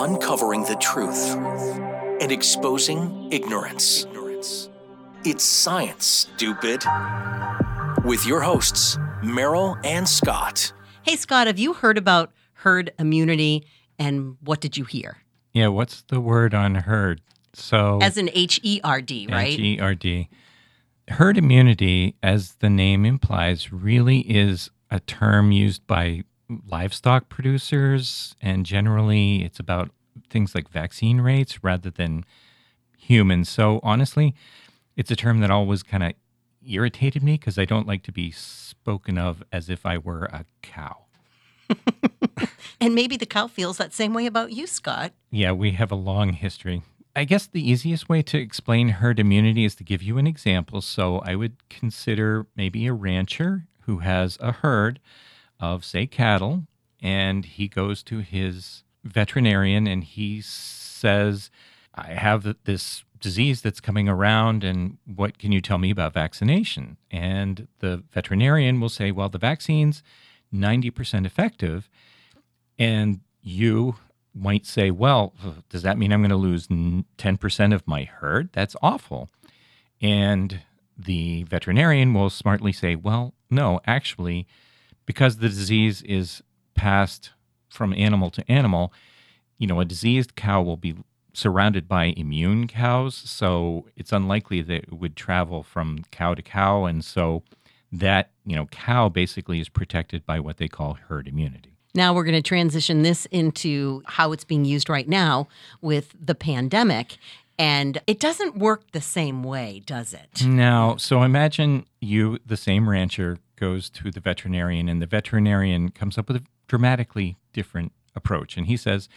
uncovering the truth and exposing ignorance. It's science, stupid. With your hosts, Merrill and Scott. Hey, Scott, have you heard about herd immunity and what did you hear? Yeah, what's the word on herd? So As an H E R D, right? H E R D. Herd immunity, as the name implies, really is a term used by livestock producers, and generally it's about things like vaccine rates rather than humans. So honestly, it's a term that always kind of irritated me because I don't like to be spoken of as if I were a cow. and maybe the cow feels that same way about you, Scott. Yeah, we have a long history. I guess the easiest way to explain herd immunity is to give you an example. So I would consider maybe a rancher who has a herd of, say, cattle, and he goes to his veterinarian and he says, I have this disease that's coming around, and what can you tell me about vaccination? And the veterinarian will say, Well, the vaccine's 90% effective. And you might say, Well, does that mean I'm going to lose 10% of my herd? That's awful. And the veterinarian will smartly say, Well, no, actually, because the disease is passed from animal to animal, you know, a diseased cow will be surrounded by immune cows. So it's unlikely that it would travel from cow to cow. And so that, you know, cow basically is protected by what they call herd immunity. Now we're going to transition this into how it's being used right now with the pandemic. And it doesn't work the same way, does it? No. So imagine you, the same rancher, goes to the veterinarian, and the veterinarian comes up with a dramatically different approach. And he says,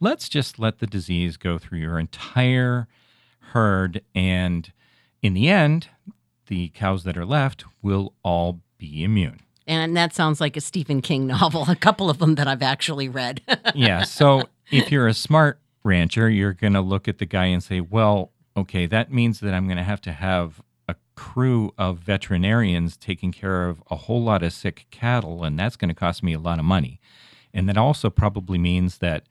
let's just let the disease go through your entire herd. And in the end, the cows that are left will all be immune. And that sounds like a Stephen King novel, a couple of them that I've actually read. yeah. So if you're a smart rancher, you're going to look at the guy and say, well, okay, that means that I'm going to have to have a crew of veterinarians taking care of a whole lot of sick cattle, and that's going to cost me a lot of money. And that also probably means that,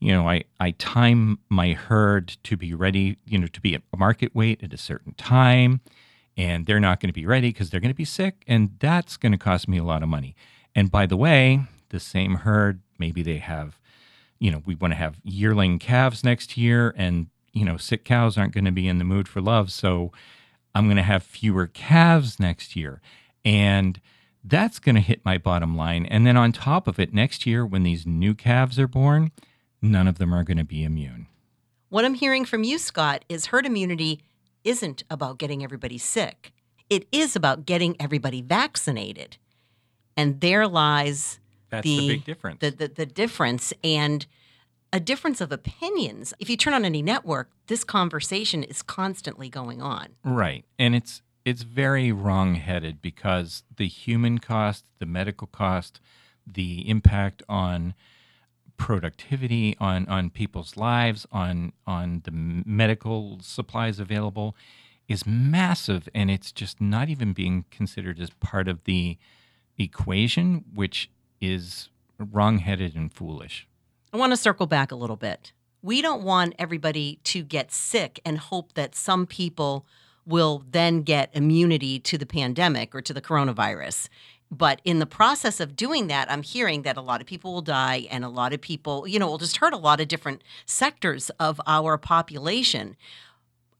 you know, I, I time my herd to be ready, you know, to be at market weight at a certain time, and they're not going to be ready because they're going to be sick, and that's going to cost me a lot of money. And by the way, the same herd, maybe they have you know, we want to have yearling calves next year, and you know, sick cows aren't going to be in the mood for love. So I'm going to have fewer calves next year. And that's going to hit my bottom line. And then on top of it, next year, when these new calves are born, none of them are going to be immune. What I'm hearing from you, Scott, is herd immunity isn't about getting everybody sick. It is about getting everybody vaccinated. And there lies that's the, the big difference. The, the, the difference and a difference of opinions. If you turn on any network, this conversation is constantly going on. Right. And it's it's very wrong-headed because the human cost, the medical cost, the impact on productivity on on people's lives on on the medical supplies available is massive and it's just not even being considered as part of the equation which is wrongheaded and foolish. I want to circle back a little bit. We don't want everybody to get sick and hope that some people will then get immunity to the pandemic or to the coronavirus. But in the process of doing that, I'm hearing that a lot of people will die and a lot of people, you know, will just hurt a lot of different sectors of our population.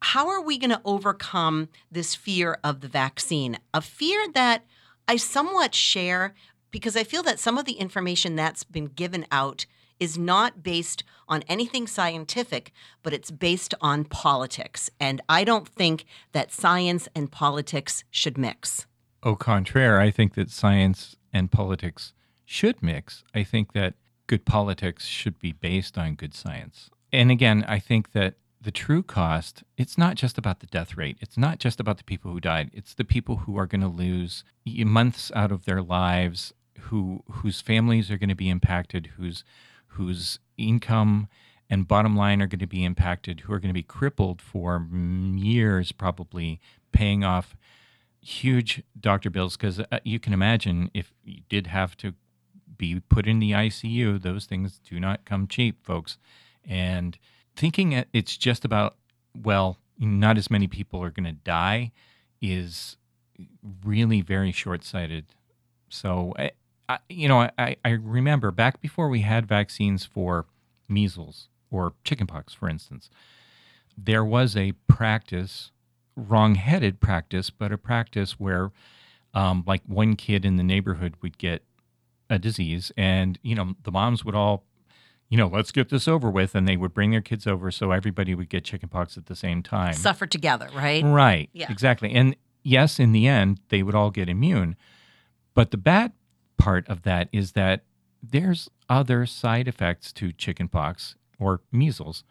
How are we going to overcome this fear of the vaccine? A fear that I somewhat share, because I feel that some of the information that's been given out is not based on anything scientific, but it's based on politics. And I don't think that science and politics should mix. Au contraire, I think that science and politics should mix. I think that good politics should be based on good science. And again, I think that the true cost, it's not just about the death rate. It's not just about the people who died. It's the people who are going to lose months out of their lives who whose families are going to be impacted, whose whose income and bottom line are going to be impacted, who are going to be crippled for years, probably paying off huge doctor bills. Because uh, you can imagine if you did have to be put in the ICU. Those things do not come cheap, folks. And thinking it's just about, well, not as many people are going to die is really very short sighted. So, I, you know, I, I remember back before we had vaccines for measles or chickenpox, for instance, there was a practice, wrong headed practice, but a practice where um, like one kid in the neighborhood would get a disease and, you know, the moms would all you know, let's get this over with. And they would bring their kids over so everybody would get chickenpox at the same time. Suffer together, right? Right. Yeah. Exactly. And yes, in the end, they would all get immune. But the bad part of that is that there's other side effects to chickenpox or measles.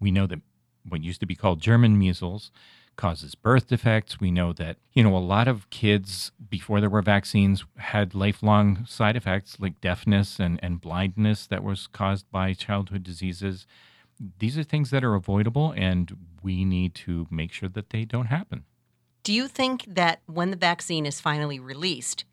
We know that what used to be called German measles causes birth defects. We know that, you know, a lot of kids before there were vaccines had lifelong side effects like deafness and, and blindness that was caused by childhood diseases. These are things that are avoidable, and we need to make sure that they don't happen. Do you think that when the vaccine is finally released,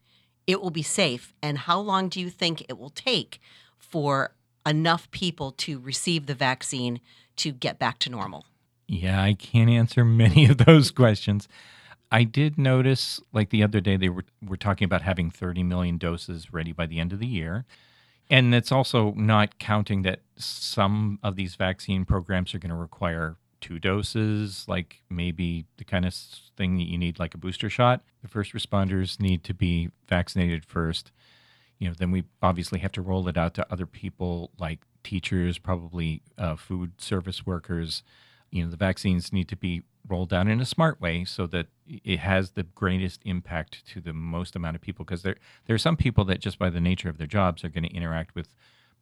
it will be safe? And how long do you think it will take for enough people to receive the vaccine to get back to normal? Yeah, I can't answer many of those questions. I did notice, like the other day, they were, were talking about having 30 million doses ready by the end of the year. And it's also not counting that some of these vaccine programs are going to require two doses, like maybe the kind of thing that you need, like a booster shot. The first responders need to be vaccinated first. You know, then we obviously have to roll it out to other people, like teachers, probably uh, food service workers, you know the vaccines need to be rolled out in a smart way so that it has the greatest impact to the most amount of people because there there are some people that just by the nature of their jobs are going to interact with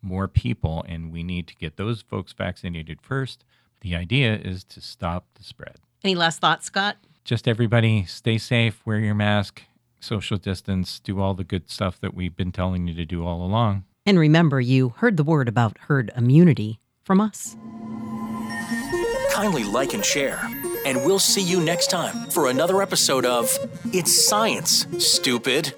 more people and we need to get those folks vaccinated first the idea is to stop the spread any last thoughts scott just everybody stay safe wear your mask social distance do all the good stuff that we've been telling you to do all along and remember you heard the word about herd immunity from us kindly like and share. And we'll see you next time for another episode of It's Science, Stupid.